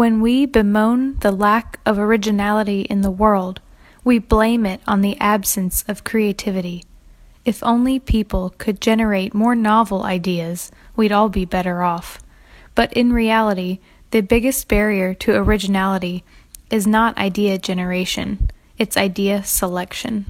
When we bemoan the lack of originality in the world, we blame it on the absence of creativity. If only people could generate more novel ideas, we'd all be better off. But in reality, the biggest barrier to originality is not idea generation, it's idea selection.